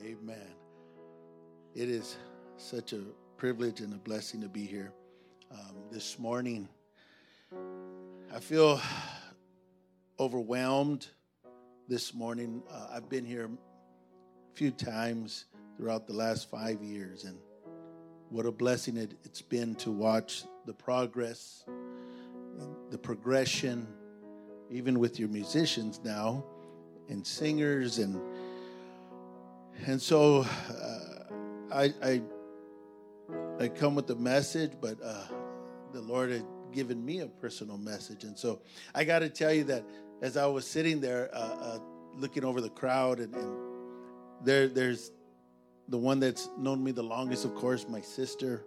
Amen. It is such a privilege and a blessing to be here um, this morning. I feel overwhelmed this morning. Uh, I've been here a few times throughout the last five years, and what a blessing it, it's been to watch the progress, the progression, even with your musicians now, and singers, and and so uh, I, I I come with a message, but uh, the Lord had given me a personal message, and so I got to tell you that as I was sitting there, uh, uh, looking over the crowd, and, and there there's the one that's known me the longest, of course, my sister.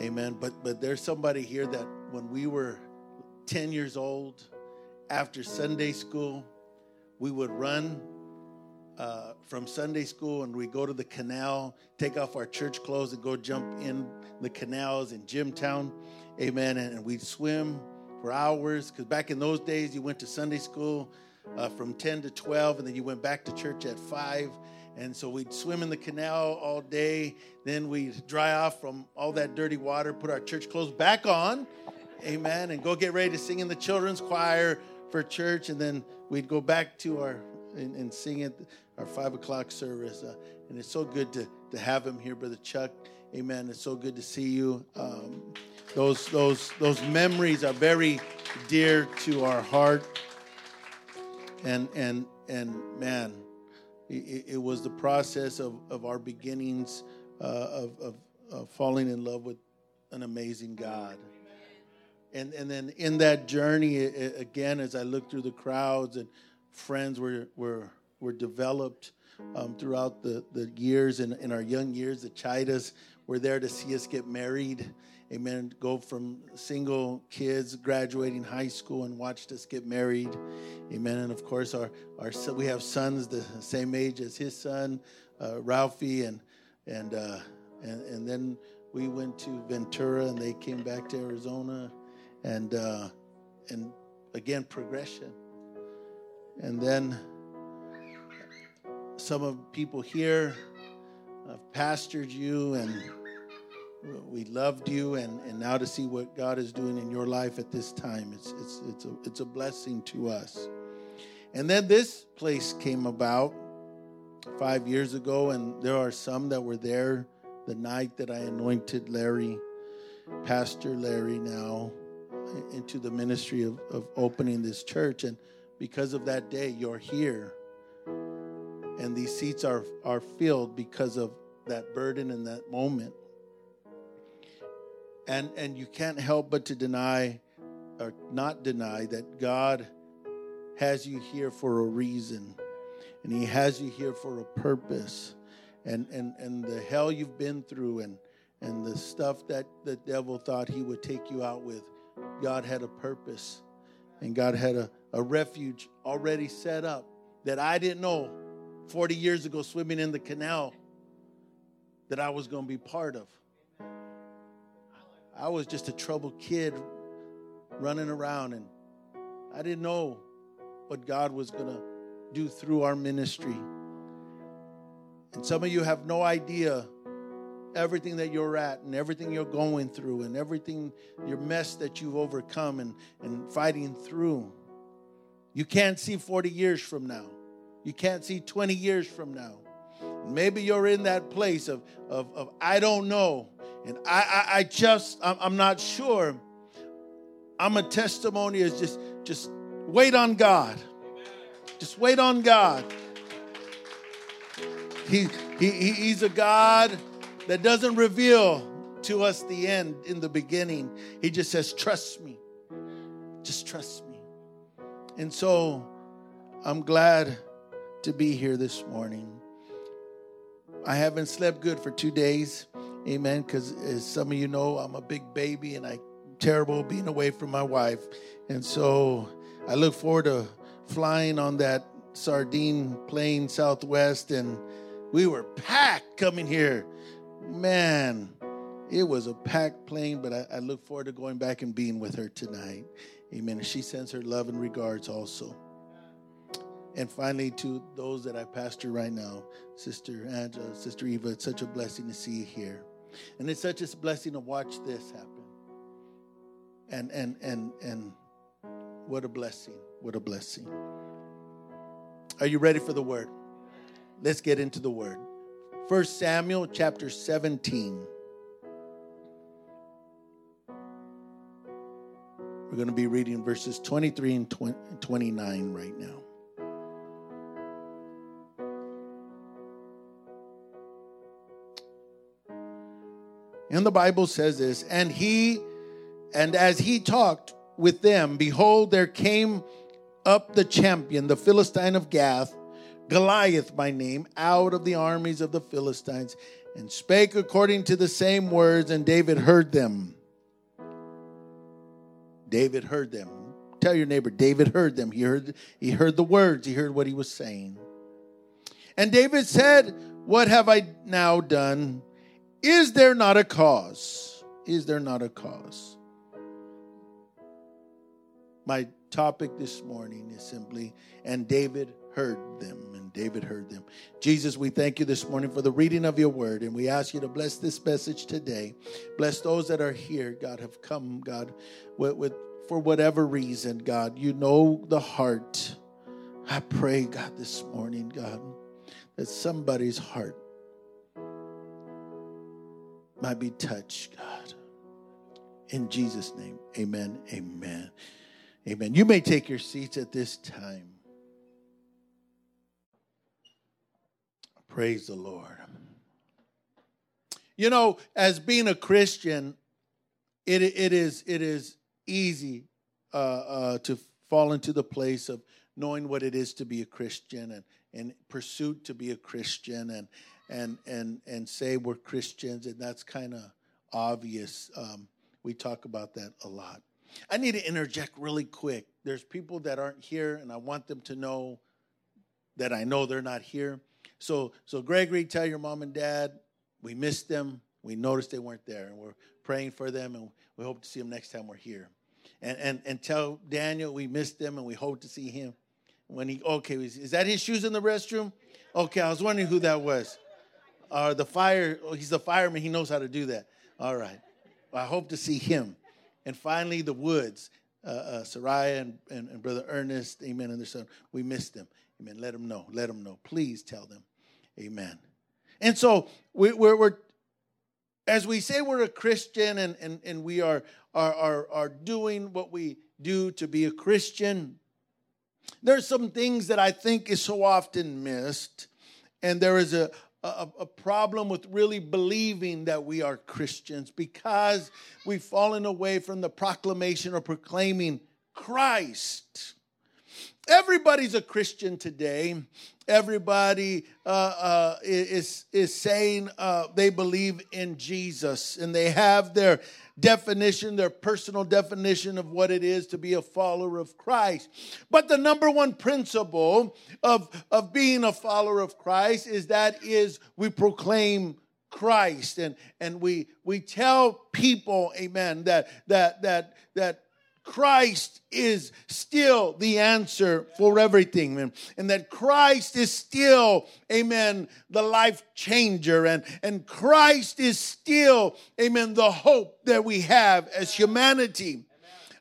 Amen. But but there's somebody here that when we were 10 years old, after Sunday school, we would run uh, from Sunday school and we go to the canal, take off our church clothes and go jump in the canals in Jimtown. Amen. And, and we'd swim for hours because back in those days, you went to Sunday school uh, from 10 to 12 and then you went back to church at 5 and so we'd swim in the canal all day. Then we'd dry off from all that dirty water, put our church clothes back on, amen, and go get ready to sing in the children's choir for church. And then we'd go back to our and, and sing at our five o'clock service. Uh, and it's so good to, to have him here, Brother Chuck. Amen. It's so good to see you. Um, those those those memories are very dear to our heart. And and and man, it, it was the process of, of our beginnings uh, of, of, of, falling in love with an amazing God. And, and then in that journey, again, as I look through the crowds and friends were, were, were developed um, throughout the, the years, in, in our young years, the Chidas were there to see us get married amen, go from single kids graduating high school and watched us get married, amen. And of course, our, our we have sons the same age as his son, uh, Ralphie, and and, uh, and and then we went to Ventura and they came back to Arizona, and uh, and again progression, and then some of people here have pastored you and we loved you and, and now to see what God is doing in your life at this time it's it's it's a it's a blessing to us. And then this place came about 5 years ago and there are some that were there the night that I anointed Larry Pastor Larry now into the ministry of, of opening this church and because of that day you're here and these seats are are filled because of that burden and that moment. And and you can't help but to deny or not deny that God has you here for a reason. And he has you here for a purpose. And and and the hell you've been through and and the stuff that the devil thought he would take you out with God had a purpose. And God had a, a refuge already set up that I didn't know 40 years ago swimming in the canal that I was going to be part of I was just a troubled kid running around, and I didn't know what God was going to do through our ministry. And some of you have no idea everything that you're at and everything you're going through and everything your mess that you've overcome and, and fighting through. You can't see 40 years from now. You can't see 20 years from now. Maybe you're in that place of, of, of I don't know. And I, I, I just, I'm, I'm not sure. I'm a testimony is just, just wait on God. Just wait on God. He, he, he's a God that doesn't reveal to us the end in the beginning. He just says, trust me. Just trust me. And so I'm glad to be here this morning. I haven't slept good for two days. Amen. Because as some of you know, I'm a big baby and I terrible being away from my wife. And so I look forward to flying on that sardine plane southwest and we were packed coming here. Man, it was a packed plane, but I, I look forward to going back and being with her tonight. Amen. And she sends her love and regards also. And finally, to those that I pastor right now, Sister Angela, Sister Eva, it's such a blessing to see you here. And it's such a blessing to watch this happen. And and and and what a blessing. What a blessing. Are you ready for the word? Let's get into the word. First Samuel chapter 17. We're going to be reading verses 23 and 29 right now. And the Bible says this, and he, and as he talked with them, behold, there came up the champion, the Philistine of Gath, Goliath by name, out of the armies of the Philistines, and spake according to the same words, and David heard them. David heard them. Tell your neighbor, David heard them. He heard, he heard the words, he heard what he was saying. And David said, What have I now done? Is there not a cause? Is there not a cause? My topic this morning is simply, and David heard them, and David heard them. Jesus, we thank you this morning for the reading of your word, and we ask you to bless this message today. Bless those that are here, God, have come, God, with, with for whatever reason, God. You know the heart. I pray, God, this morning, God, that somebody's heart might be touched, God. In Jesus' name, amen, amen, amen. You may take your seats at this time. Praise the Lord. You know, as being a Christian, it, it is it is easy uh, uh, to fall into the place of knowing what it is to be a Christian and and pursuit to be a Christian and and and and say we're Christians, and that's kind of obvious. Um, we talk about that a lot. I need to interject really quick. There's people that aren't here, and I want them to know that I know they're not here. So, so Gregory, tell your mom and dad we missed them. We noticed they weren't there, and we're praying for them, and we hope to see them next time we're here. And and and tell Daniel we missed them, and we hope to see him when he. Okay, is that his shoes in the restroom? Okay, I was wondering who that was or the fire, oh, he's the fireman, he knows how to do that. All right. I hope to see him. And finally, the Woods, uh, uh, and, and, and, Brother Ernest, amen, and their son. We missed them. Amen. Let them know. Let them know. Please tell them. Amen. And so we, we're, we're as we say we're a Christian and, and, and we are, are, are, are doing what we do to be a Christian, there's some things that I think is so often missed. And there is a, a, a, problem with really believing that we are Christians because we've fallen away from the proclamation or proclaiming Christ. Everybody's a Christian today. Everybody uh, uh, is, is saying uh, they believe in Jesus and they have their definition, their personal definition of what it is to be a follower of Christ. But the number one principle of, of being a follower of Christ is that is we proclaim Christ and, and we we tell people, amen, that that that that Christ is still the answer for everything, man. And that Christ is still, amen, the life changer. And, and Christ is still, amen, the hope that we have as humanity.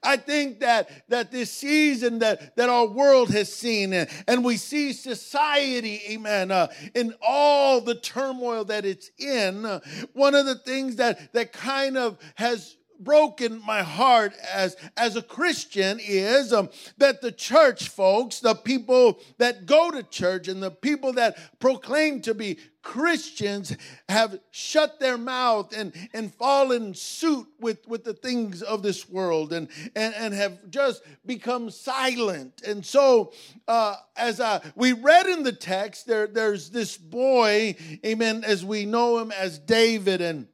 I think that that this season that that our world has seen, and, and we see society, amen, uh, in all the turmoil that it's in. Uh, one of the things that that kind of has broken my heart as as a christian is um, that the church folks the people that go to church and the people that proclaim to be christians have shut their mouth and and fallen suit with with the things of this world and and, and have just become silent. And so uh, as uh, we read in the text there there's this boy amen as we know him as david and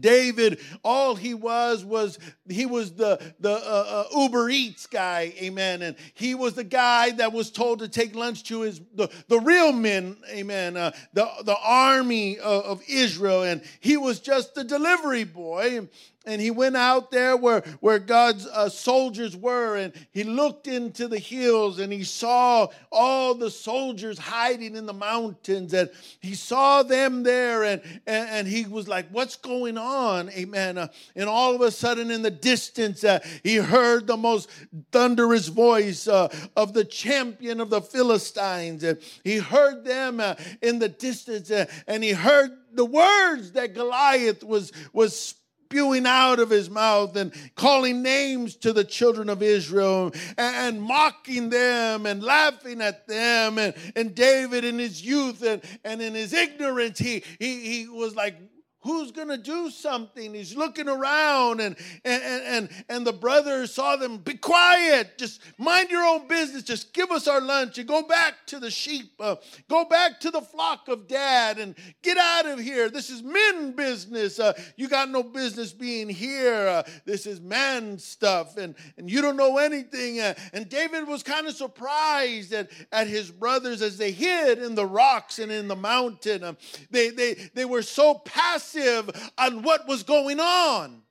David, all he was was he was the the uh, uh, Uber Eats guy, amen. And he was the guy that was told to take lunch to his the, the real men, amen. Uh, the the army of, of Israel, and he was just the delivery boy. and he went out there where, where God's uh, soldiers were, and he looked into the hills and he saw all the soldiers hiding in the mountains, and he saw them there, and, and, and he was like, What's going on? Amen. Uh, and all of a sudden, in the distance, uh, he heard the most thunderous voice uh, of the champion of the Philistines, and he heard them uh, in the distance, uh, and he heard the words that Goliath was, was spewing out of his mouth and calling names to the children of Israel and, and mocking them and laughing at them. And, and David in his youth and, and in his ignorance, he, he, he was like, who's going to do something? He's looking around and, and and and the brothers saw them be quiet just mind your own business just give us our lunch and go back to the sheep uh, go back to the flock of dad and get out of here. This is men business uh, you got no business being here uh, this is man stuff and and you don't know anything. Uh, and david was kind of surprised at, at his brothers as they hid in the rocks and in the mountain. Um, they they they were so passive on what was going on.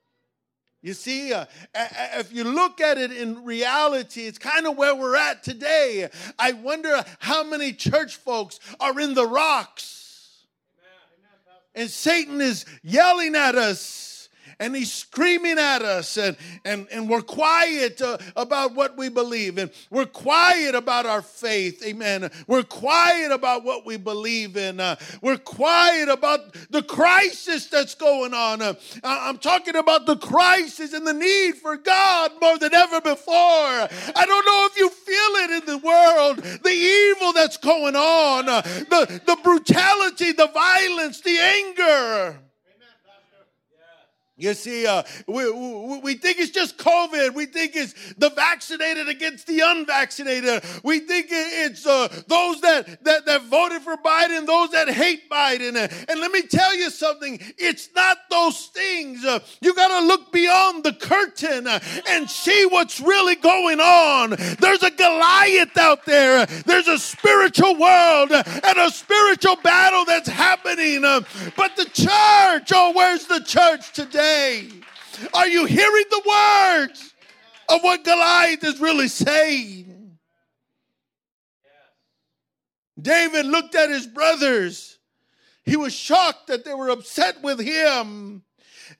You see, uh, if you look at it in reality, it's kind of where we're at today. I wonder how many church folks are in the rocks. And Satan is yelling at us and he's screaming at us and, and, and we're quiet uh, about what we believe and we're quiet about our faith amen. We're quiet about what we believe in uh, we're quiet about the crisis that's going on uh, i'm talking about the crisis and the need for god more than ever before. I don't know if you feel it in the world the evil that's going on uh, the, the brutality the violence the anger you see, uh, we, we, we, think it's just COVID. We think it's the vaccinated against the unvaccinated. We think it's uh, those that, that, that voted for Biden, those that hate Biden. And let me tell you something it's not those things. Uh, you got to look beyond the curtain uh, and see what's really going on. There's a Goliath out there, there's a spiritual world and a spiritual battle that's happening. Uh, but the church, oh, where's the church today? Today? Are you hearing the words of what Goliath is really saying? David looked at his brothers. He was shocked that they were upset with him.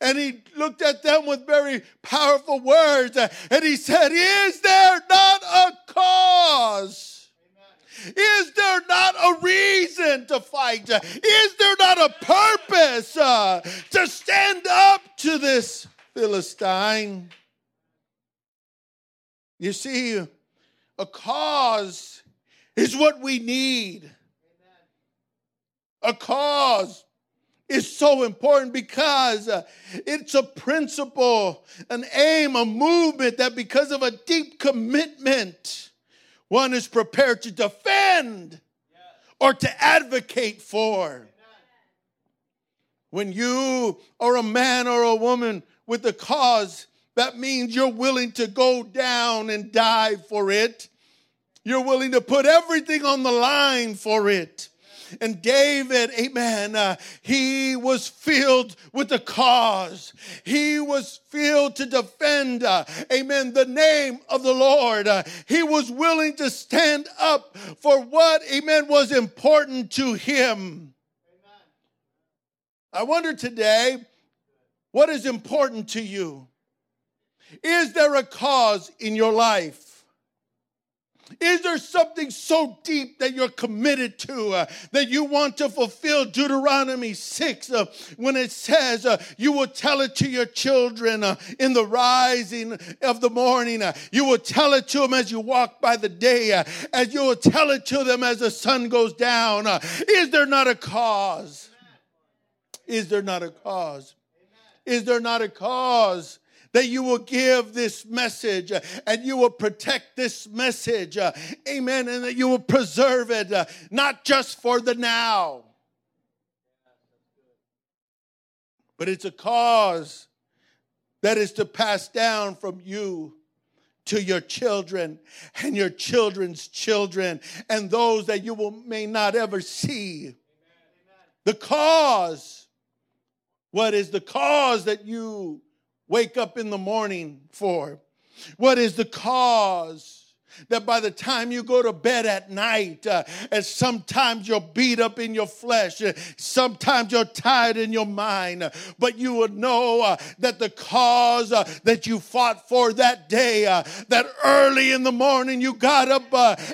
And he looked at them with very powerful words. And he said, Is there not a cause? Is there not a reason to fight? Is there not a purpose uh, to stand up to this Philistine? You see, a cause is what we need. A cause is so important because uh, it's a principle, an aim, a movement that because of a deep commitment, one is prepared to defend or to advocate for. When you are a man or a woman with a cause, that means you're willing to go down and die for it. You're willing to put everything on the line for it. And David, amen, uh, he was filled with the cause. He was filled to defend, uh, amen, the name of the Lord. Uh, he was willing to stand up for what, amen, was important to him. Amen. I wonder today, what is important to you? Is there a cause in your life? Is there something so deep that you're committed to uh, that you want to fulfill Deuteronomy 6 uh, when it says uh, you will tell it to your children uh, in the rising of the morning? Uh, you will tell it to them as you walk by the day, uh, as you will tell it to them as the sun goes down. is there not a cause? Is there not a cause? Is there not a cause? That you will give this message uh, and you will protect this message. Uh, amen. And that you will preserve it, uh, not just for the now, but it's a cause that is to pass down from you to your children and your children's children and those that you will, may not ever see. The cause. What is the cause that you wake up in the morning for? What is the cause? That by the time you go to bed at night, uh, and sometimes you're beat up in your flesh, uh, sometimes you're tired in your mind, uh, but you would know uh, that the cause uh, that you fought for that day, uh, that early in the morning you got up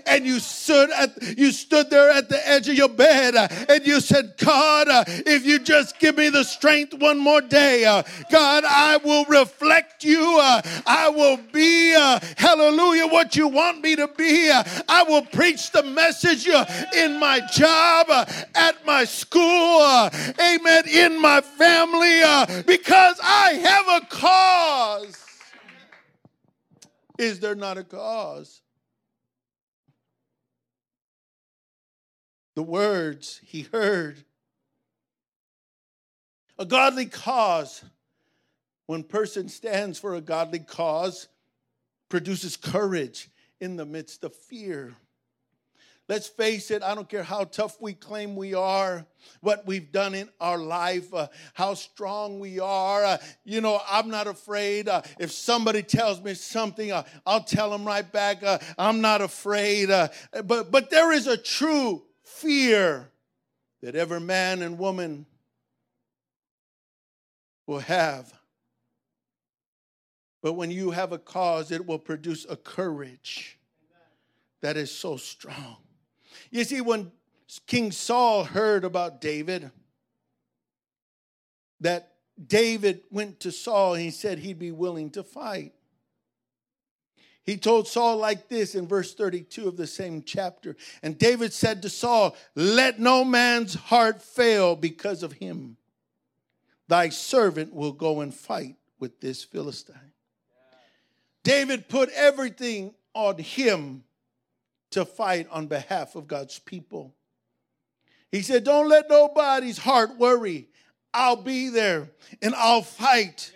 and you stood at you stood there at the edge of your bed and you said, God, if you just give me the strength one more day, God, I will reflect you. I will be, hallelujah, what you want want me to be. Here, I will preach the message uh, in my job, uh, at my school, uh, amen, in my family, because I have a cause. Is there not a cause? The words he heard. A godly cause. When person stands for a godly cause, produces courage in the midst of fear. Let's face it, I don't care how tough we claim we are, what we've done in our life, uh, how strong we are. Uh, you know, I'm not afraid. Uh, if somebody tells me something, uh, I'll tell them right back, uh, I'm not afraid. Uh, but, but there is a true fear that every man and woman will have. But when you have a cause, it will produce a courage that is so strong. You see, when King Saul heard about David, that David went to Saul and he said he'd be willing to fight. He told Saul like this in verse 32 of the same chapter. And David said to Saul, Let no man's heart fail because of him. Thy servant will go and fight with this Philistine. David put everything on him to fight on behalf of God's people. He said, Don't let nobody's heart worry. I'll be there and I'll fight.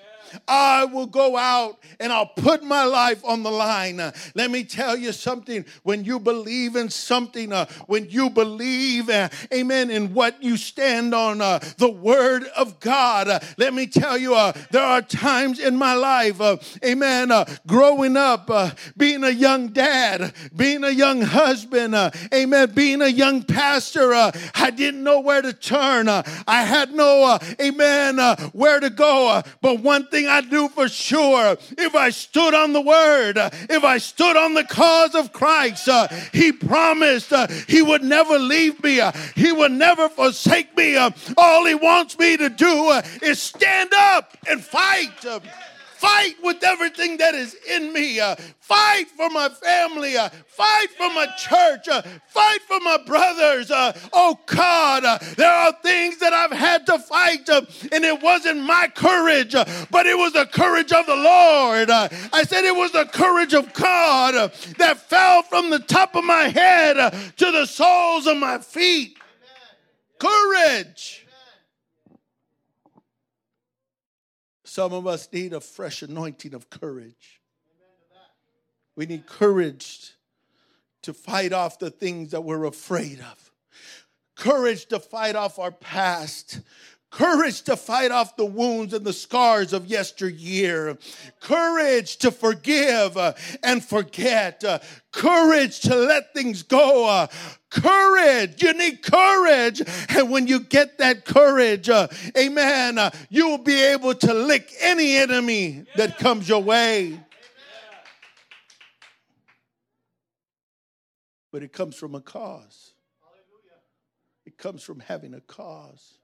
I will go out and I'll put my life on the line. Let me tell you something. When you believe in something, uh, when you believe, uh, amen, in what you stand on, uh, the word of God, uh, let me tell you, uh, there are times in my life, amen, growing up, being a young dad, being a young husband, amen, being a young pastor, I didn't know where to turn. I had no, amen, where to go. but one thing thing I knew for sure if I stood on the word, if I stood on the cause of Christ, uh, He promised uh, He would never leave me, uh, He would never forsake me. Uh, all He wants me to do uh, is stand up and fight. Fight with everything that is in me. Uh, fight for my family. Uh, fight for my church. Uh, fight for my brothers. Uh, oh God, uh, there are things that I've had to fight, uh, and it wasn't my courage, but it was the courage of the Lord. I said it was the courage of God that fell from the top of my head to the soles of my feet. Courage. Some of us need a fresh anointing of courage. We need courage to fight off the things that we're afraid of, courage to fight off our past, Courage to fight off the wounds and the scars of yesteryear. Courage to forgive and forget. Courage to let things go. Courage. You need courage. And when you get that courage, uh, amen, uh, you will be able to lick any enemy that comes your way. But it comes from a cause. It comes from having a cause.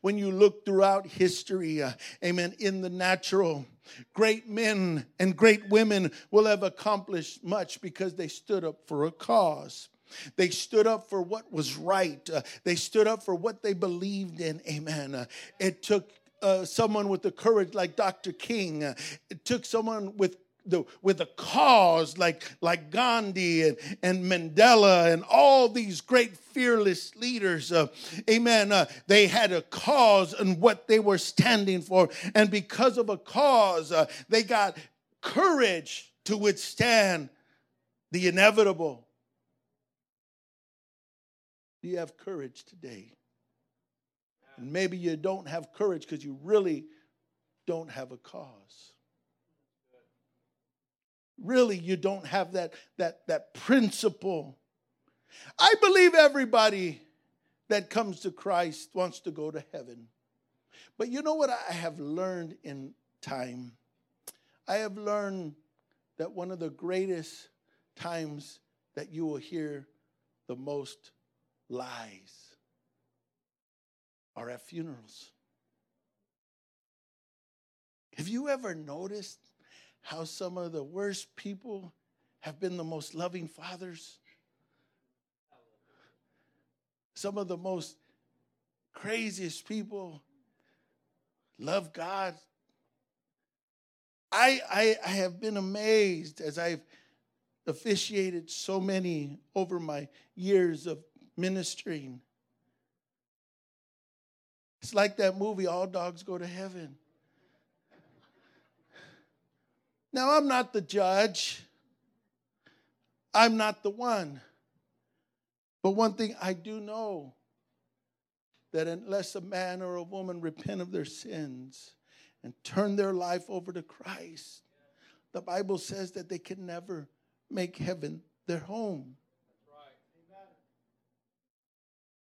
When you look throughout history, uh, amen, in the natural, great men and great women will have accomplished much because they stood up for a cause. They stood up for what was right. Uh, they stood up for what they believed in. Amen. Uh, it took uh, someone with the courage like Dr. King. Uh, it took someone with the, with a cause like, like Gandhi and, and Mandela and all these great fearless leaders. Uh, amen. Uh, they had a cause and what they were standing for. And because of a cause, uh, they got courage to withstand the inevitable. Do you have courage today? And maybe you don't have courage because you really don't have a cause. really you don't have that that that principle. I believe everybody that comes to Christ wants to go to heaven. But you know what I have learned in time? I have learned that one of the greatest times that you will hear the most lies are at funerals. Have you ever noticed how some of the worst people have been the most loving fathers? Some of the most craziest people love God. I, I, I have been amazed as I've officiated so many over my years of ministering. It's like that movie, All Dogs Go to Heaven. Now, I'm not the judge, I'm not the one. But one thing I do know that unless a man or a woman repent of their sins and turn their life over to Christ, the Bible says that they can never make heaven their home.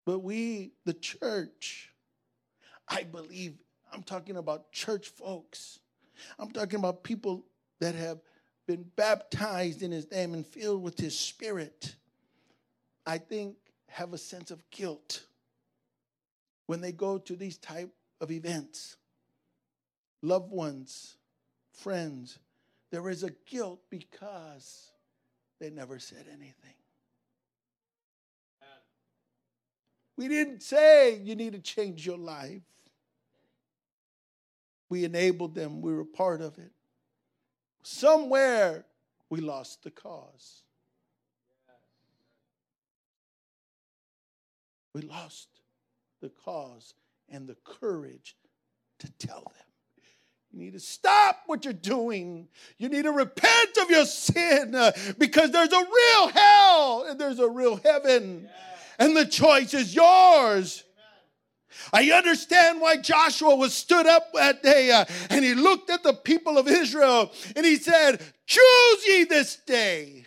But we, the church, I believe, I'm talking about church folks. I'm talking about people that have been baptized in his name and filled with his spirit. I think have a sense of guilt when they go to these type of events. Loved ones, friends, there is a guilt because they never said anything. We didn't say you need to change your life. We enabled them, we were part of it. Somewhere we lost the cause. We lost the cause and the courage to tell them. You need to stop what you're doing. You need to repent of your sin uh, because there's a real hell and there's a real heaven. And the choice is yours. I understand why Joshua was stood up that day uh, and he looked at the people of Israel and he said, Choose ye this day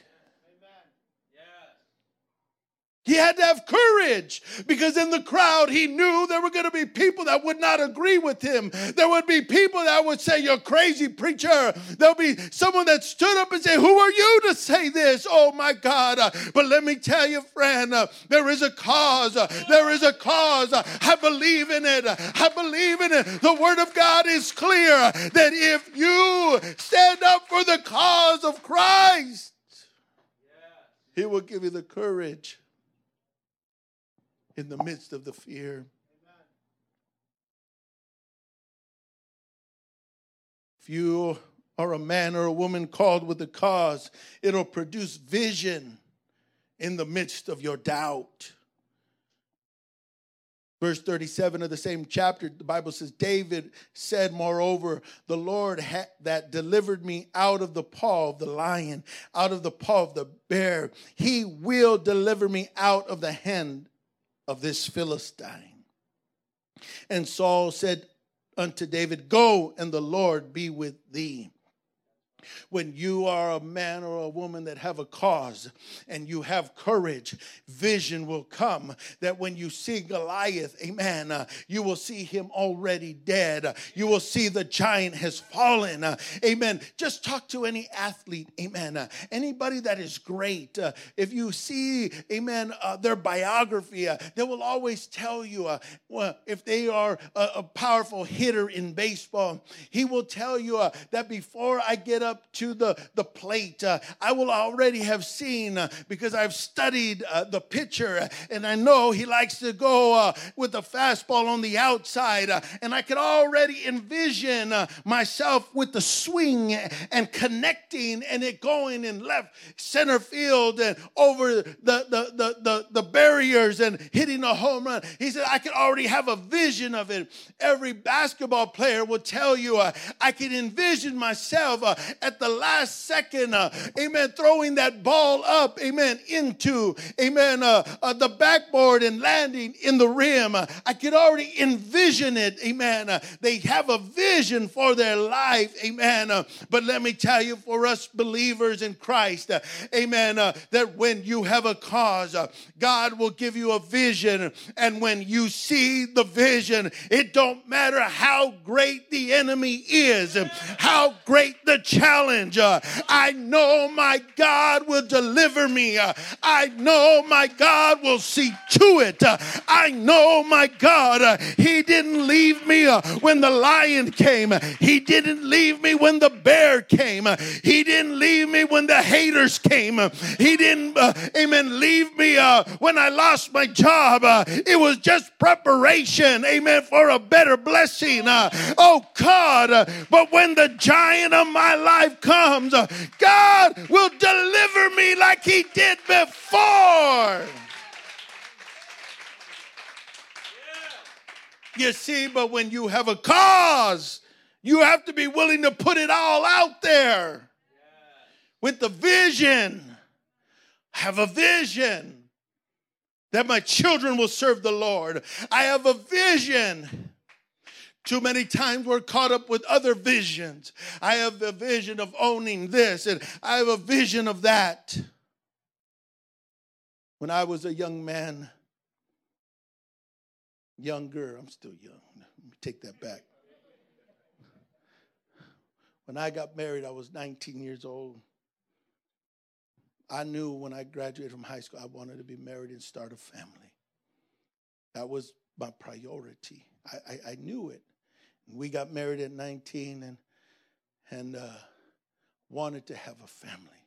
He had to have courage because in the crowd he knew there were going to be people that would not agree with him. There would be people that would say, You're crazy, preacher. There'll be someone that stood up and said, Who are you to say this? Oh my God. but let me tell you, friend, there is a cause. There is a cause. I believe in it. I believe in it. The word of God is clear that if you stand up for the cause of Christ, he will give you the courage in the midst of the fear. If you are a man or a woman called with a cause, it'll produce vision in the midst of your doubt. Verse 37 of the same chapter, the Bible says, David said, Moreover, the Lord ha- that delivered me out of the paw of the lion, out of the paw of the bear, he will deliver me out of the hand of this Philistine. And Saul said unto David, Go, and the Lord be with thee when you are a man or a woman that have a cause and you have courage, vision will come that when you see Goliath, amen, uh, you will see him already dead. You will see the giant has fallen. Uh, amen. Just talk to any athlete, amen. Uh, anybody that is great. Uh, if you see, amen, uh, their biography, uh, they will always tell you well, if they are a, a, powerful hitter in baseball, he will tell you that before I get up up to the, the plate, uh, I will already have seen uh, because I've studied uh, the pitcher uh, and I know he likes to go uh, with the fastball on the outside. Uh, and I could already envision myself with the swing and connecting and it going in left center field and over the, the, the, the, the barriers and hitting a home run. He said, I could already have a vision of it. Every basketball player will tell you, I can envision myself at the last second, uh, amen, throwing that ball up, amen, into, amen, uh, uh, the backboard and landing in the rim. I could already envision it, amen. Uh, they have a vision for their life, amen. Uh, but let me tell you, for us believers in Christ, uh, amen, that when you have a cause, God will give you a vision. And when you see the vision, it don't matter how great the enemy is, how great the challenge. I know my God will deliver me. I know my God will see to it. I know my God, He didn't leave me when the lion came. He didn't leave me when the bear came. He didn't leave me when the haters came. He didn't, uh, amen, leave me uh, when I lost my job. Uh, it was just preparation, amen, for a better blessing. Uh, oh God, uh, but when the giant of my life comes, uh, God will deliver me like He did before. You see, but when you have a cause, you have to be willing to put it all out there with the vision. Have a vision that my children will serve the Lord. I have a vision. Too many times we're caught up with other visions. I have the vision of owning this, and I have a vision of that. When I was a young man, younger, I'm still young. Let me take that back. When I got married, I was 19 years old. I knew when I graduated from high school, I wanted to be married and start a family. That was my priority. I, I, I knew it. We got married at 19 and, and uh, wanted to have a family.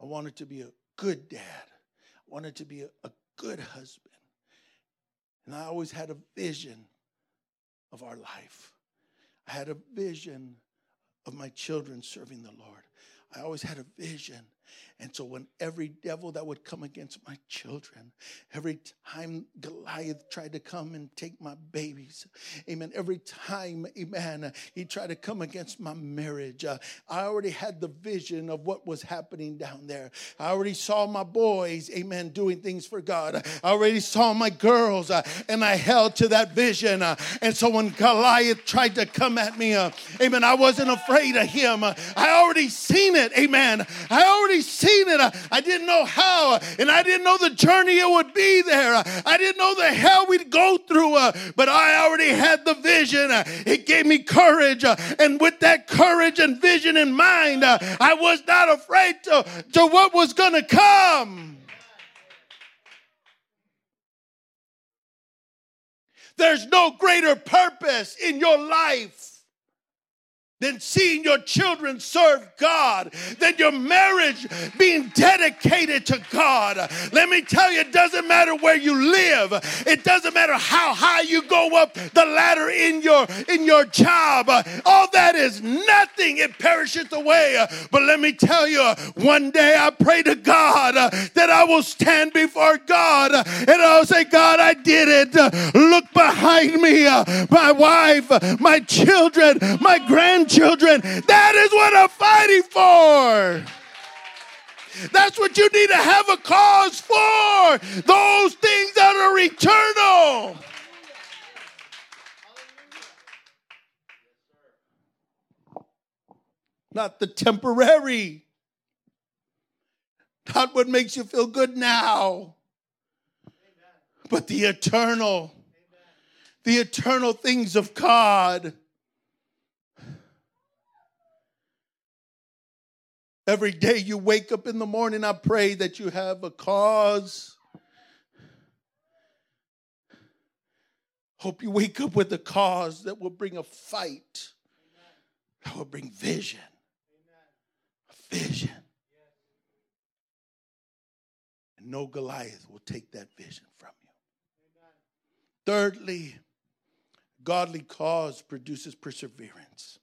I wanted to be a good dad. I wanted to be a, a good husband. And I always had a vision of our life. I had a vision of my children serving the Lord. I always had a vision and so, when every devil that would come against my children, every time Goliath tried to come and take my babies, amen, every time, amen, he tried to come against my marriage, uh, I already had the vision of what was happening down there. I already saw my boys, amen, doing things for God. I already saw my girls, uh, and I held to that vision. Uh, and so, when Goliath tried to come at me, uh, amen, I wasn't afraid of him. I already seen it, amen. I already seen it. I didn't know how, and I didn't know the journey it would be there. I didn't know the hell we'd go through, uh, but I already had the vision. It gave me courage, uh, and with that courage and vision in mind, uh, I was not afraid to, to what was going to come. There's no greater purpose in your life than seeing your children serve God, than your marriage being dedicated to God. Let me tell you, it doesn't matter where you live. It doesn't matter how high you go up the ladder in your in your job. All that is nothing. It perishes away. But let me tell you, one day I pray to God that I will stand before God and I'll say, God, I did it. Look behind me. My wife, my children, my grandchildren grandchildren. That is what I'm fighting for. That's what you need to have a cause for. Those things that are eternal. Not the temporary. Not what makes you feel good now. But the eternal. The eternal things of God. Every day you wake up in the morning, I pray that you have a cause. Hope you wake up with a cause that will bring a fight, that will bring vision. A vision. And no Goliath will take that vision from you. Thirdly, godly cause produces perseverance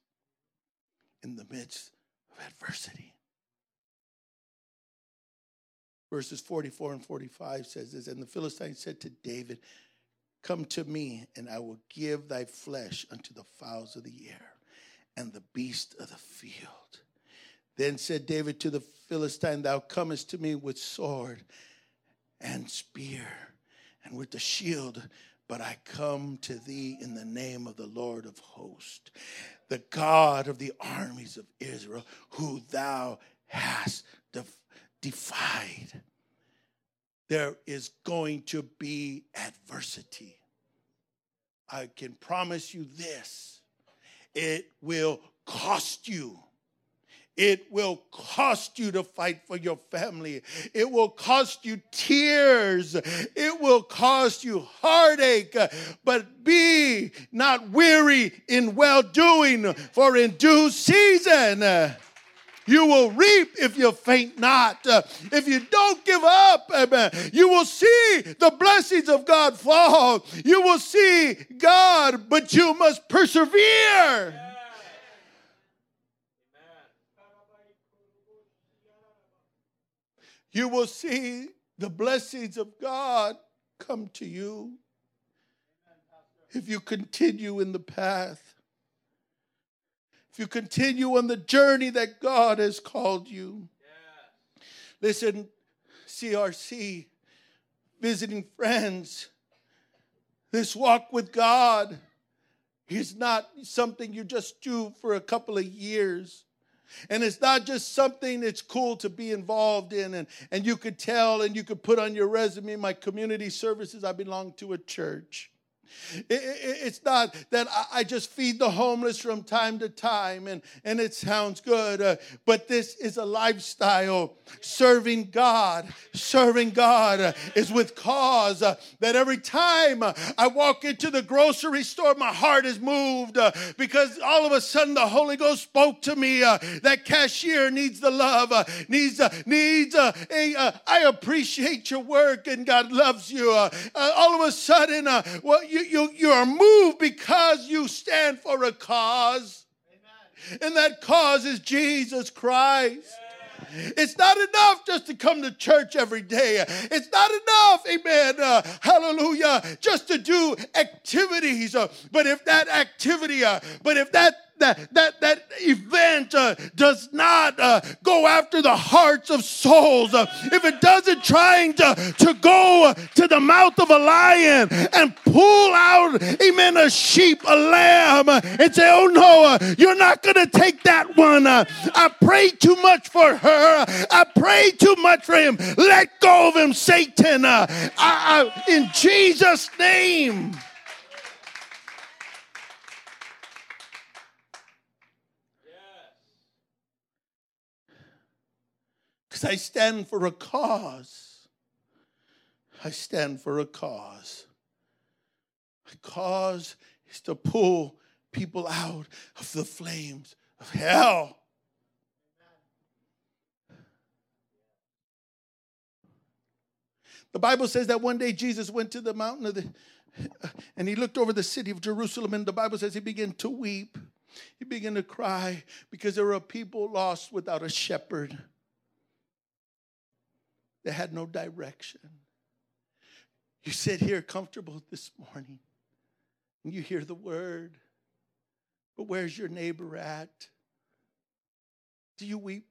in the midst of adversity verses 44 and 45 says this And the Philistine said to David, Come to me, and I will give thy flesh unto the fowls of the air and the beasts of the field. Then said David to the Philistine, Thou comest to me with sword and spear and with the shield, but I come to thee in the name of the Lord of hosts, the God of the armies of Israel, who thou hast defied. There is going to be adversity. I can promise you this it will cost you. It will cost you to fight for your family. It will cost you tears. It will cost you heartache. But be not weary in well doing, for in due season you will reap if you faint not. Uh, if you don't give up, amen, you will see the blessings of God fall. You will see God, but you must persevere. You will see the blessings of God come to you if you continue in the path if you continue on the journey that God has called you. Listen, CRC, visiting friends, this walk with God is not something you just do for a couple of years. And it's not just something that's cool to be involved in. And, and you could tell and you could put on your resume, my community services, I belong to a church. It's not that I just feed the homeless from time to time and, and it sounds good, uh, but this is a lifestyle. Serving God, serving God uh, is with cause. Uh, that every time uh, I walk into the grocery store, my heart is moved uh, because all of a sudden the Holy Ghost spoke to me. That cashier needs the love, needs, needs a, I appreciate your work and God loves you. all of a sudden, well, you, you, you are moved because you stand for a cause. Amen. And that cause is Jesus Christ. Yeah. It's not enough just to come to church every day. It's not enough, amen, uh, hallelujah, just to do activities. Uh, but if that activity, uh, but if that that that that event uh, does not uh, go after the hearts of souls, uh, if it doesn't trying to to go to the mouth of a lion and pull out, amen, a sheep, a lamb, and say, "Oh no, uh, you're not going to take that one." Uh, I prayed too much for her. I prayed too much for him. Let go of him, Satan. Uh, I, I, in Jesus' name. Because I stand for a cause. I stand for a cause. My cause is to pull people out of the flames of hell. The Bible says that one day Jesus went to the mountain of the and he looked over the city of Jerusalem, and the Bible says he began to weep. He began to cry because there were people lost without a shepherd. They had no direction. You sit here comfortable this morning and you hear the word, but where's your neighbor at? Do you weep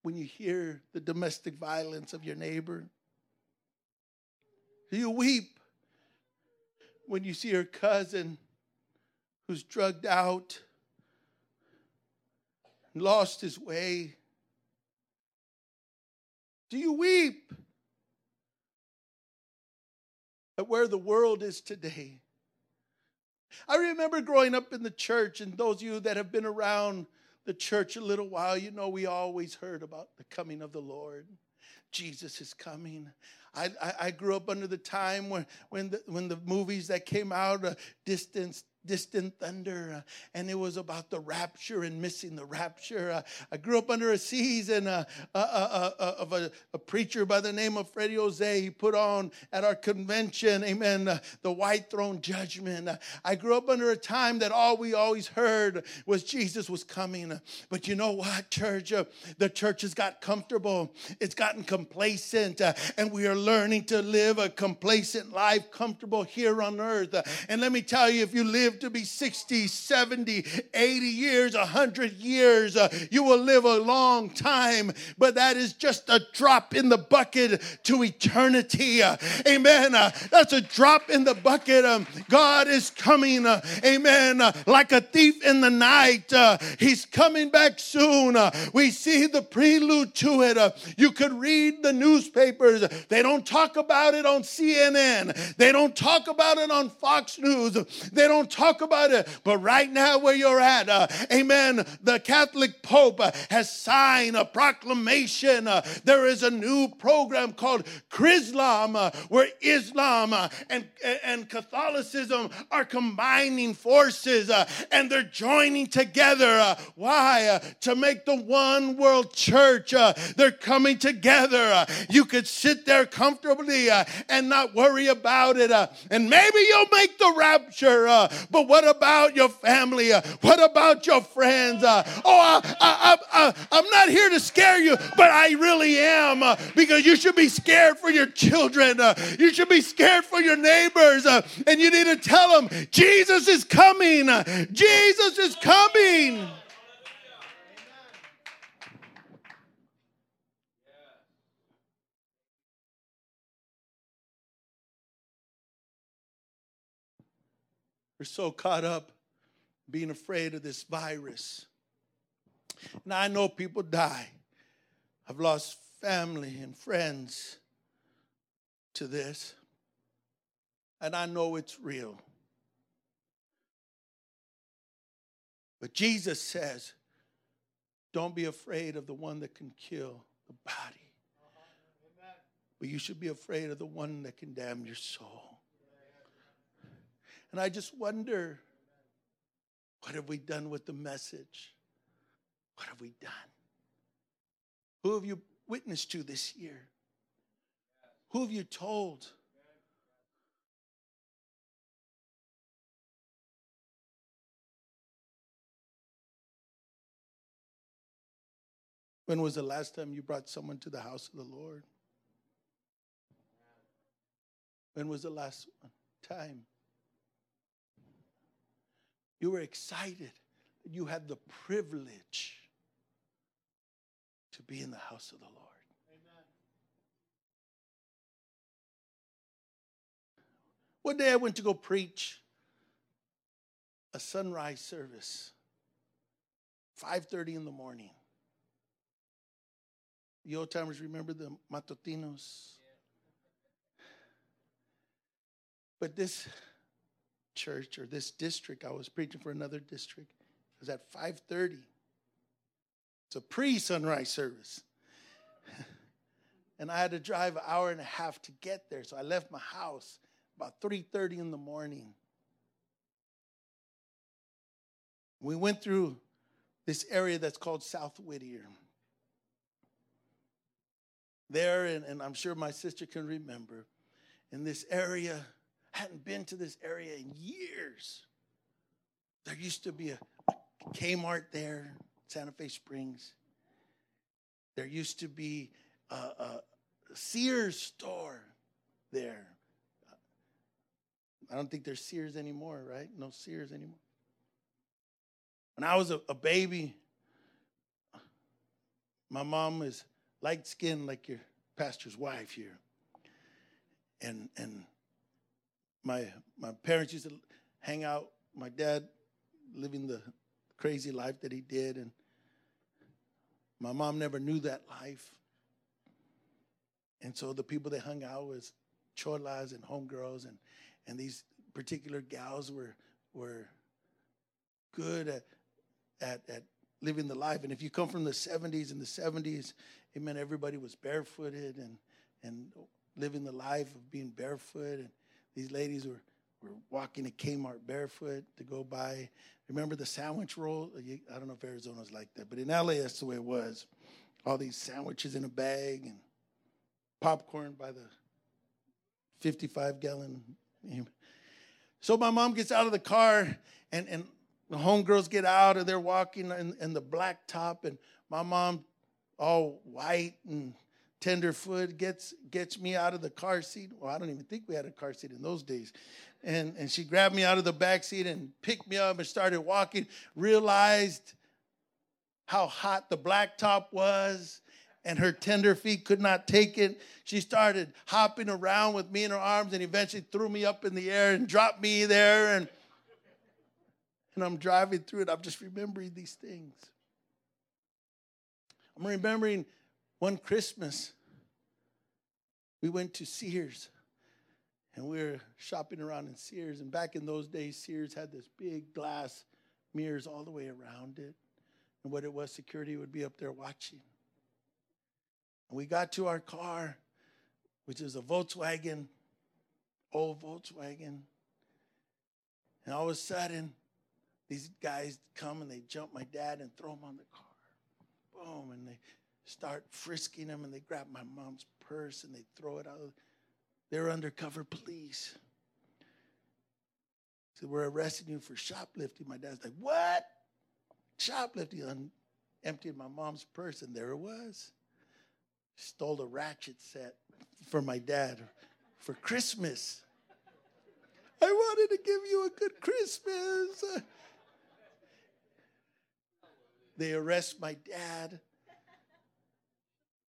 when you hear the domestic violence of your neighbor? Do you weep when you see your cousin who's drugged out, lost his way? Do you weep at where the world is today? I remember growing up in the church, and those of you that have been around the church a little while, you know we always heard about the coming of the Lord. Jesus is coming. I, I, I grew up under the time when, when, the, when the movies that came out, uh, Distance, distant thunder, uh, and it was about the rapture and missing the rapture. Uh, I grew up under a season uh, uh, uh, uh of a, a, preacher by the name of Freddie Jose. He put on at our convention, amen, the white throne judgment. I grew up under a time that all we always heard was Jesus was coming. But you know what, church? the church has got comfortable, it's gotten complacent, and we are learning to live a complacent life, comfortable here on earth. and let me tell you, if you live live to be 60, 70, 80 years, 100 years. Uh, you will live a long time, but that is just a drop in the bucket to eternity. Uh, amen. Uh, that's a drop in the bucket. Um, God is coming, amen, like a thief in the night. He's coming back soon. we see the prelude to it. you could read the newspapers, they don't talk about it on CNN, they don't talk about it on Fox News, they don't talk about it. But right now, where you're at, amen, the Catholic Pope has signed a proclamation. there is a new program called Chrislam, where Islam and, and Catholicism are combining forces uh, and they're joining together. Uh, why? Uh, to make the one world church. Uh, they're coming together. Uh, you could sit there comfortably uh, and not worry about it. and maybe you'll make the rapture. But what about your family? Uh, what about your friends? Uh, oh, I, I, I, I'm not here to scare you, but I really am uh, because you should be scared for your children. you should be scared for your neighbors. and you need to tell them Jesus is coming. Jesus is coming. We're so caught up being afraid of this virus. Now, I know people die. I've lost family and friends to this, and I know it's real. But Jesus says, don't be afraid of the one that can kill the body. But you should be afraid of the one that can damn your soul. And I just wonder what have we done with the message? What have we done? Who have you witnessed to this year? Who have you told? When was the last time you brought someone to the house of the Lord? When was the last time? You were excited that you had the privilege to be in the house of the Lord. Amen. One day I went to go preach a sunrise service, 5:30 in the morning. The old timers remember the matutinos. But this church or this district, I was preaching for another district. It was at 5:30. It's a pre-sunrise service. and I had to drive an hour and a half to get there. So I left my house about 3:30 in the morning. We went through this area that's called South Whittier there, and, and I'm sure my sister can remember, in this area, hadn't been to this area in years. There used to be a, Kmart there, Santa Fe Springs. There used to be a, a Sears store there. I don't think there's Sears anymore, right? No Sears anymore. When I was a, a baby, my mom is light skinned like your pastor's wife here. And and my my parents used to hang out, my dad living the crazy life that he did, and my mom never knew that life. And so the people they hung out was cholas and homegirls and and these particular gals were were good at at at living the life. And if you come from the 70s and the 70s, it meant everybody was barefooted and, and living the life of being barefoot. And these ladies were, were walking to Kmart barefoot to go buy. Remember the sandwich roll? I don't know if Arizona's like that, but in LA, that's the way it was. All these sandwiches in a bag and popcorn by the 55 gallon. So my mom gets out of the car and, and the homegirls get out and they're walking in, in the black top, and my mom, all white and tenderfoot gets gets me out of the car seat. Well, I don't even think we had a car seat in those days. And and she grabbed me out of the back seat and picked me up and started walking. Realized how hot the blacktop was and her tender feet could not take it. She started hopping around with me in her arms and eventually threw me up in the air and dropped me there and and I'm driving through it. I'm just remembering these things. I'm remembering one Christmas, we went to Sears and we were shopping around in Sears. And back in those days, Sears had this big glass mirrors all the way around it. And what it was, security would be up there watching. And we got to our car, which is a Volkswagen, old Volkswagen. And all of a sudden, these guys come and they jump my dad and throw him on the car. Boom. And they start frisking them and they grab my mom's purse and they throw it out. They're undercover police. So we're arresting you for shoplifting. My dad's like, what? Shoplifting. And emptied my mom's purse and there it was. Stole a ratchet set for my dad for Christmas. I wanted to give you a good Christmas. They arrest my dad.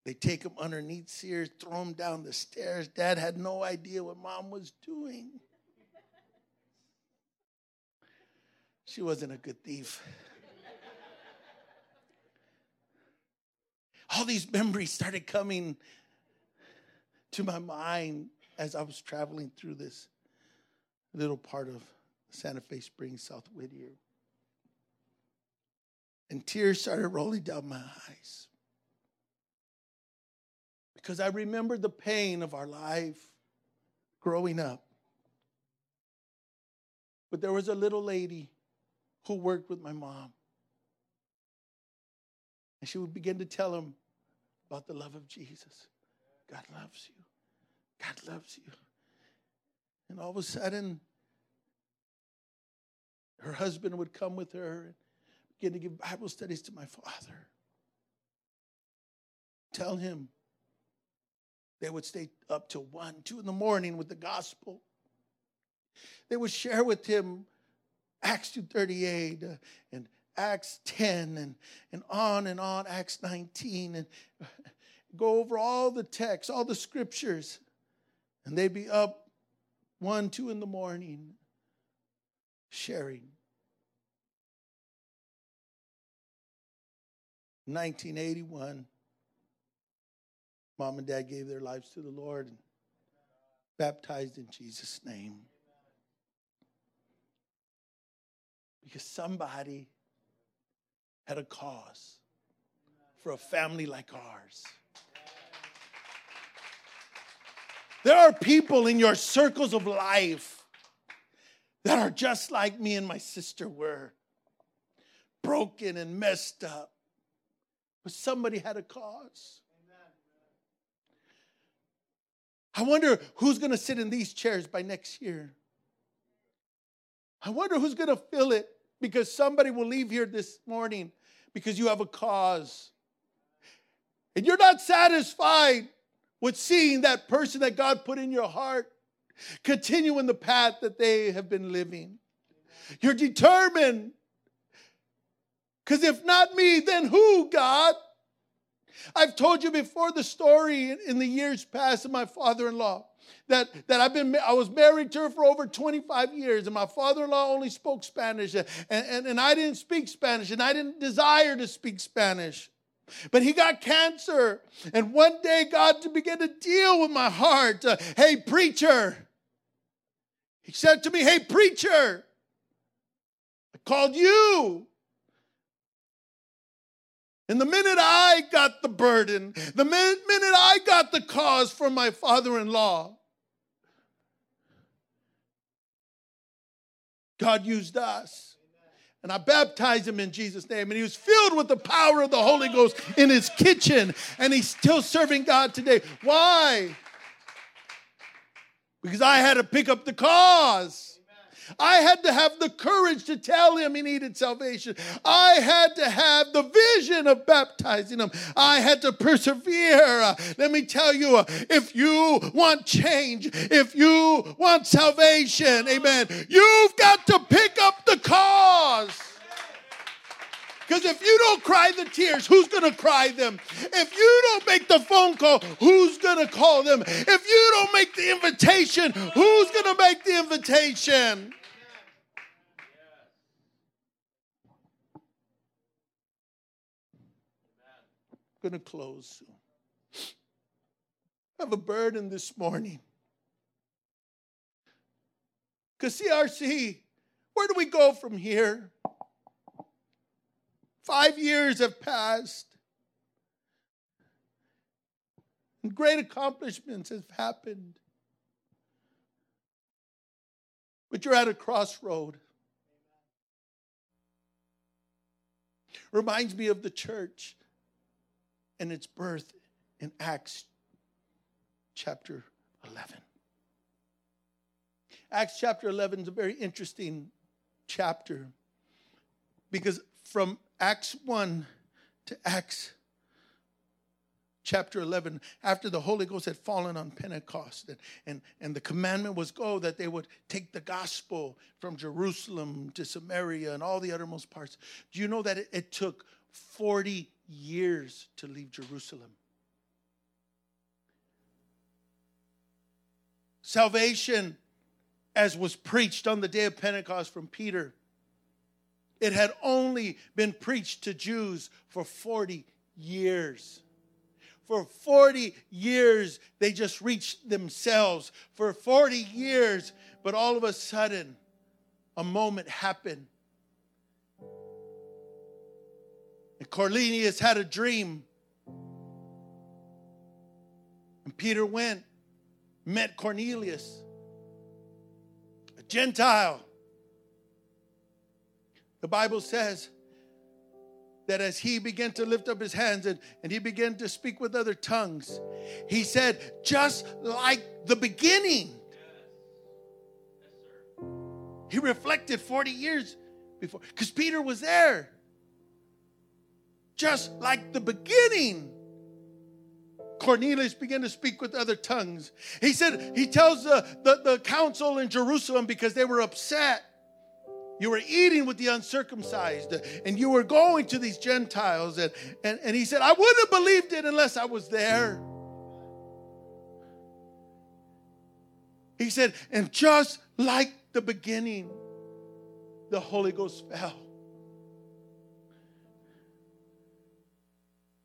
They take him underneath Sears, throw him down the stairs. Dad had no idea what mom was doing. She wasn't a good thief. All these memories started coming to my mind as I was traveling through this little part of Santa Fe Springs, South Whittier. And tears started rolling down my eyes because I remembered the pain of our life growing up. But there was a little lady who worked with my mom. And she would begin to tell him about the love of Jesus. God loves you. God loves you. And all of a sudden, her husband would come with her and begin to give Bible studies to my father. Tell him they would stay up till 1, 2 in the morning with the gospel. They would share with him Acts 2.38 uh, and Acts 10 and, and on and on, Acts 19, and go over all the texts, all the scriptures. And they'd be up 1, 2 in the morning sharing. 1981, Mom and dad gave their lives to the Lord and baptized in Jesus' name. Because somebody had a cause for a family like ours. There are people in your circles of life that are just like me and my sister were broken and messed up. But somebody had a cause. I wonder who's going to sit in these chairs by next year. I wonder who's going to fill it because somebody will leave here this morning because you have a cause. And you're not satisfied with seeing that person that God put in your heart continue in the path that they have been living. You're determined. Because if not me, then who, God? I've told you before the story in the years past of my father-in-law that, that I've been I was married to her for over 25 years, and my father-in-law only spoke Spanish, and, and, and I didn't speak Spanish, and I didn't desire to speak Spanish. But he got cancer, and one day God began to deal with my heart. Uh, hey, preacher. He said to me, Hey, preacher, I called you. And the minute I got the burden, the minute, I got the cause for my father in law, God used us. And I baptized him in Jesus' name. And he was filled with the power of the Holy Ghost in his kitchen. And he's still serving God today. Why? Because I had to pick up the cause. I had to have the courage to tell him he needed salvation. I had to have the vision of baptizing him. I had to persevere. Let me tell you if you want change, if you want salvation, amen, you've got to pick up the cause. Because if you don't cry the tears, who's going to cry them? If you don't make the phone call, who's going to call them? If you don't make the invitation, who's going to make the invitation? I'm going to close soon. I have a burden this morning. Because CRC, where do we go from here? Five years have passed. And great accomplishments have happened. But you're at a crossroad. Reminds me of the church and its birth in Acts chapter 11. Acts chapter 11 is a very interesting chapter because from Acts 1 to Acts chapter 11, after the Holy Ghost had fallen on Pentecost, and, and, and the commandment was go that they would take the gospel from Jerusalem to Samaria and all the uttermost parts. Do you know that it, it took 40 years to leave Jerusalem? Salvation, as was preached on the day of Pentecost from Peter, it had only been preached to Jews for 40 years. For 40 years, they just reached themselves. For 40 years, but all of a sudden, a moment happened. And Cornelius had a dream. And Peter went, met Cornelius, a Gentile the Bible says that as he began to lift up his hands and, and he began to speak with other tongues, he said, just like the beginning. He reflected 40 years before, because Peter was there. Just like the beginning. Cornelius began to speak with other tongues. He said, he tells the, the, the council in Jerusalem because they were upset you were eating with the uncircumcised, and you were going to these Gentiles. And, and, and he said, I wouldn't have believed it unless I was there. He said, and just like the beginning, the Holy Ghost fell.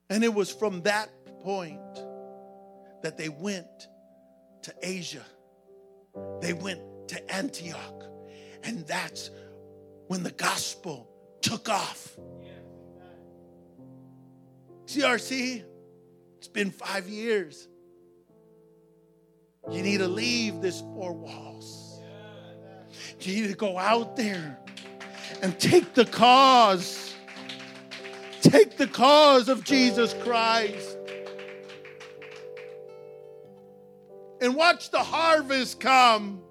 And it was from that point that they went to Asia, they went to Antioch. And that's when the gospel took off. CRC, it's been five years. You need to leave this four walls. You need to go out there and take the cause. Take the cause of Jesus Christ. And watch the harvest come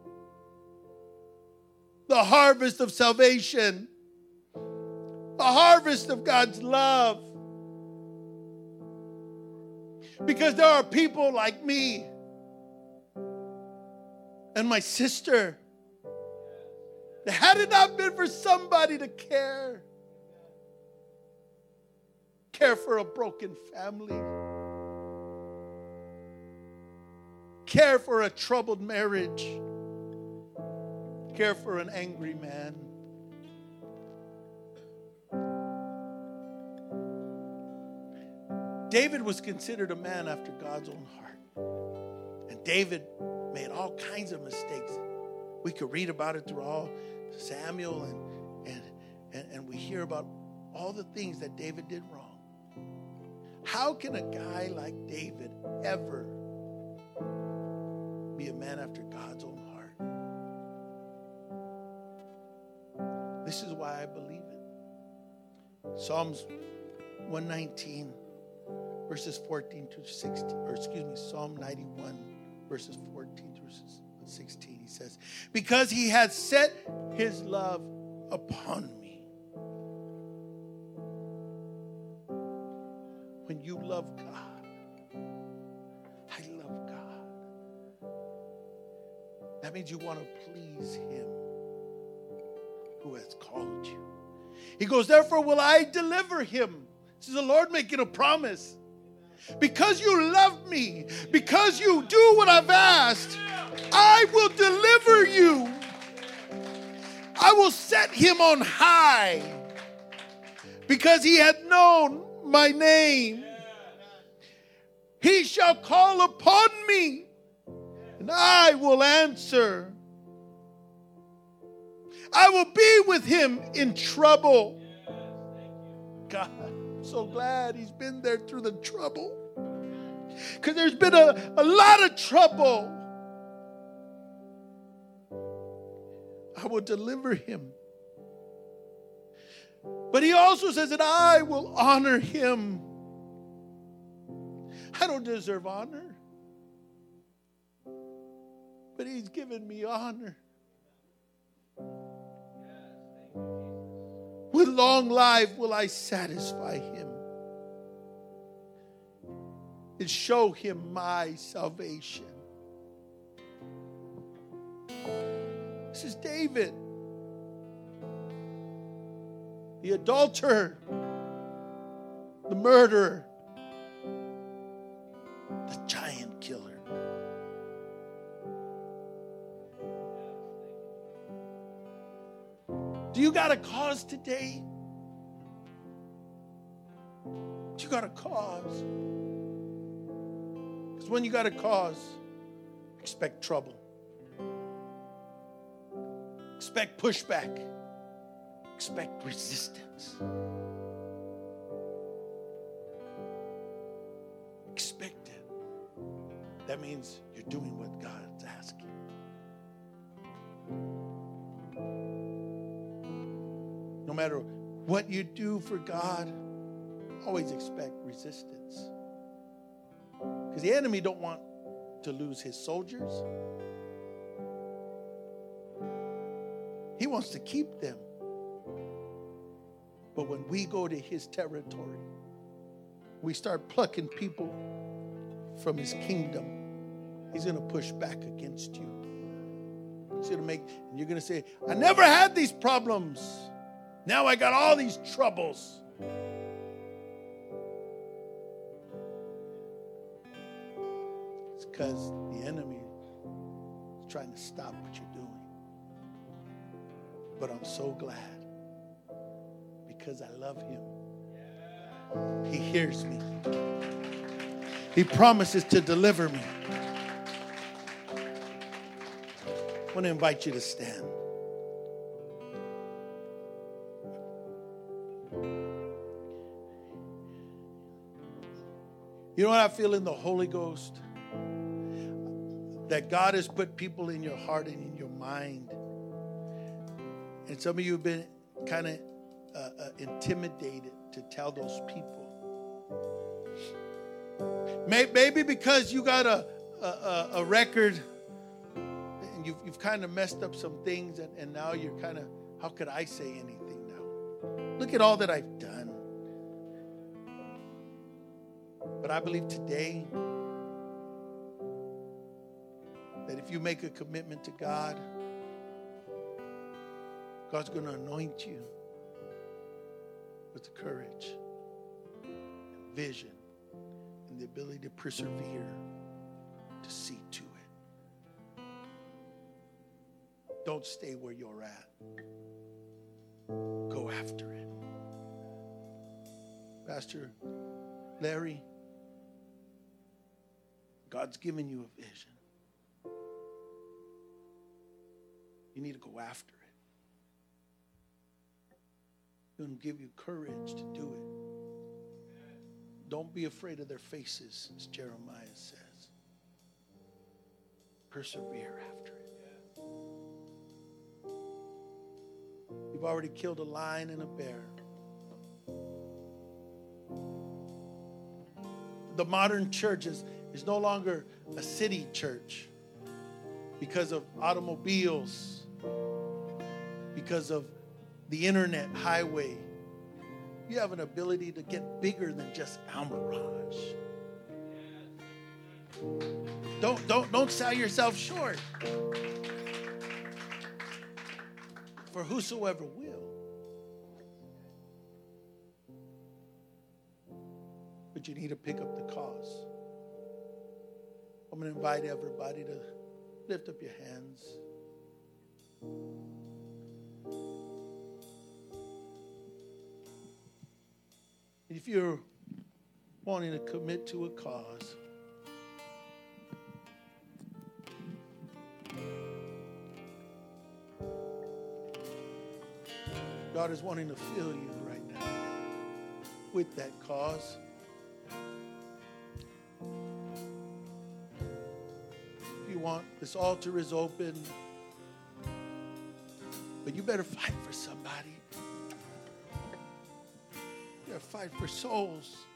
the harvest of salvation, the harvest of God's love. Because there are people like me and my sister that had it not been for somebody to care, care for a broken family, care for a troubled marriage care for an angry man. David was considered a man after God's own heart. And David made all kinds of mistakes. We could read about it through all Samuel and, and, and, and we hear about all the things that David did wrong. How can a guy like David ever be a man after God's own This is why I believe it. Psalms 119, verses 14 to 16, or excuse me, Psalm 91, verses 14 to 16. He says, Because he has set his love upon me. When you love God, I love God. That means you want to please him who has called you. He goes, Therefore, will I deliver him. This is the Lord making a promise. Because you love me, because you do what I've asked, I will deliver you. I will set him on high because he had known my name. He shall call upon me and I will answer. I will be with him in trouble. God, I'm so glad he's been there through the trouble. Because there's been a, a lot of trouble. I will deliver him. But he also says that I will honor him. I don't deserve honor. But he's given me honor. Long life will I satisfy him and show him my salvation. This is David, the adulterer, the murderer, the giant killer. Do you got a cause today? You got a cause? Because when you got a cause, expect trouble. Expect pushback. Expect resistance. Expect it. That means you're doing what God's asking. No matter what you do for God, always expect resistance. Because the enemy don't want to lose his soldiers. He wants to keep them. But when we go to his territory, we start plucking people from his kingdom, he's going to push back against you. He's going to make, and you're going to say, I never had these problems. Now I got all these troubles. Because the enemy is trying to stop what you're doing. But I'm so glad because I love him. He hears me. He promises to deliver me. I want to invite you to stand. You know what I feel in the Holy Ghost? That God has put people in your heart and in your mind and some of you have been kind of uh, uh, intimidated to tell those people. Maybe because you got a, a, a record and you've, you've kind of messed up some things, and, and now you're kind of, how could I say anything now? Look at all that I've done. But I believe today that if you make a commitment to God, God's going to anoint you with the courage and vision and the ability to persevere to see to it. Don't stay where you're at. Go after it. Pastor Larry, God's given you a vision. You need to go after it to give you courage to do it. Don't be afraid of their faces, as Jeremiah says. Persevere after it. You've already killed a lion and a bear. The modern church is, is no longer a city church because of automobiles because of the internet highway, you have an ability to get bigger than just El Mirage. Don't don't don't sell yourself short. For whosoever will. But you need to pick up the cause. I'm going to invite everybody to lift up your hands. If you're wanting to commit to a cause, God is wanting to fill you right now with that cause. If you want, this altar is open. But you better fight for somebody. Fight for souls.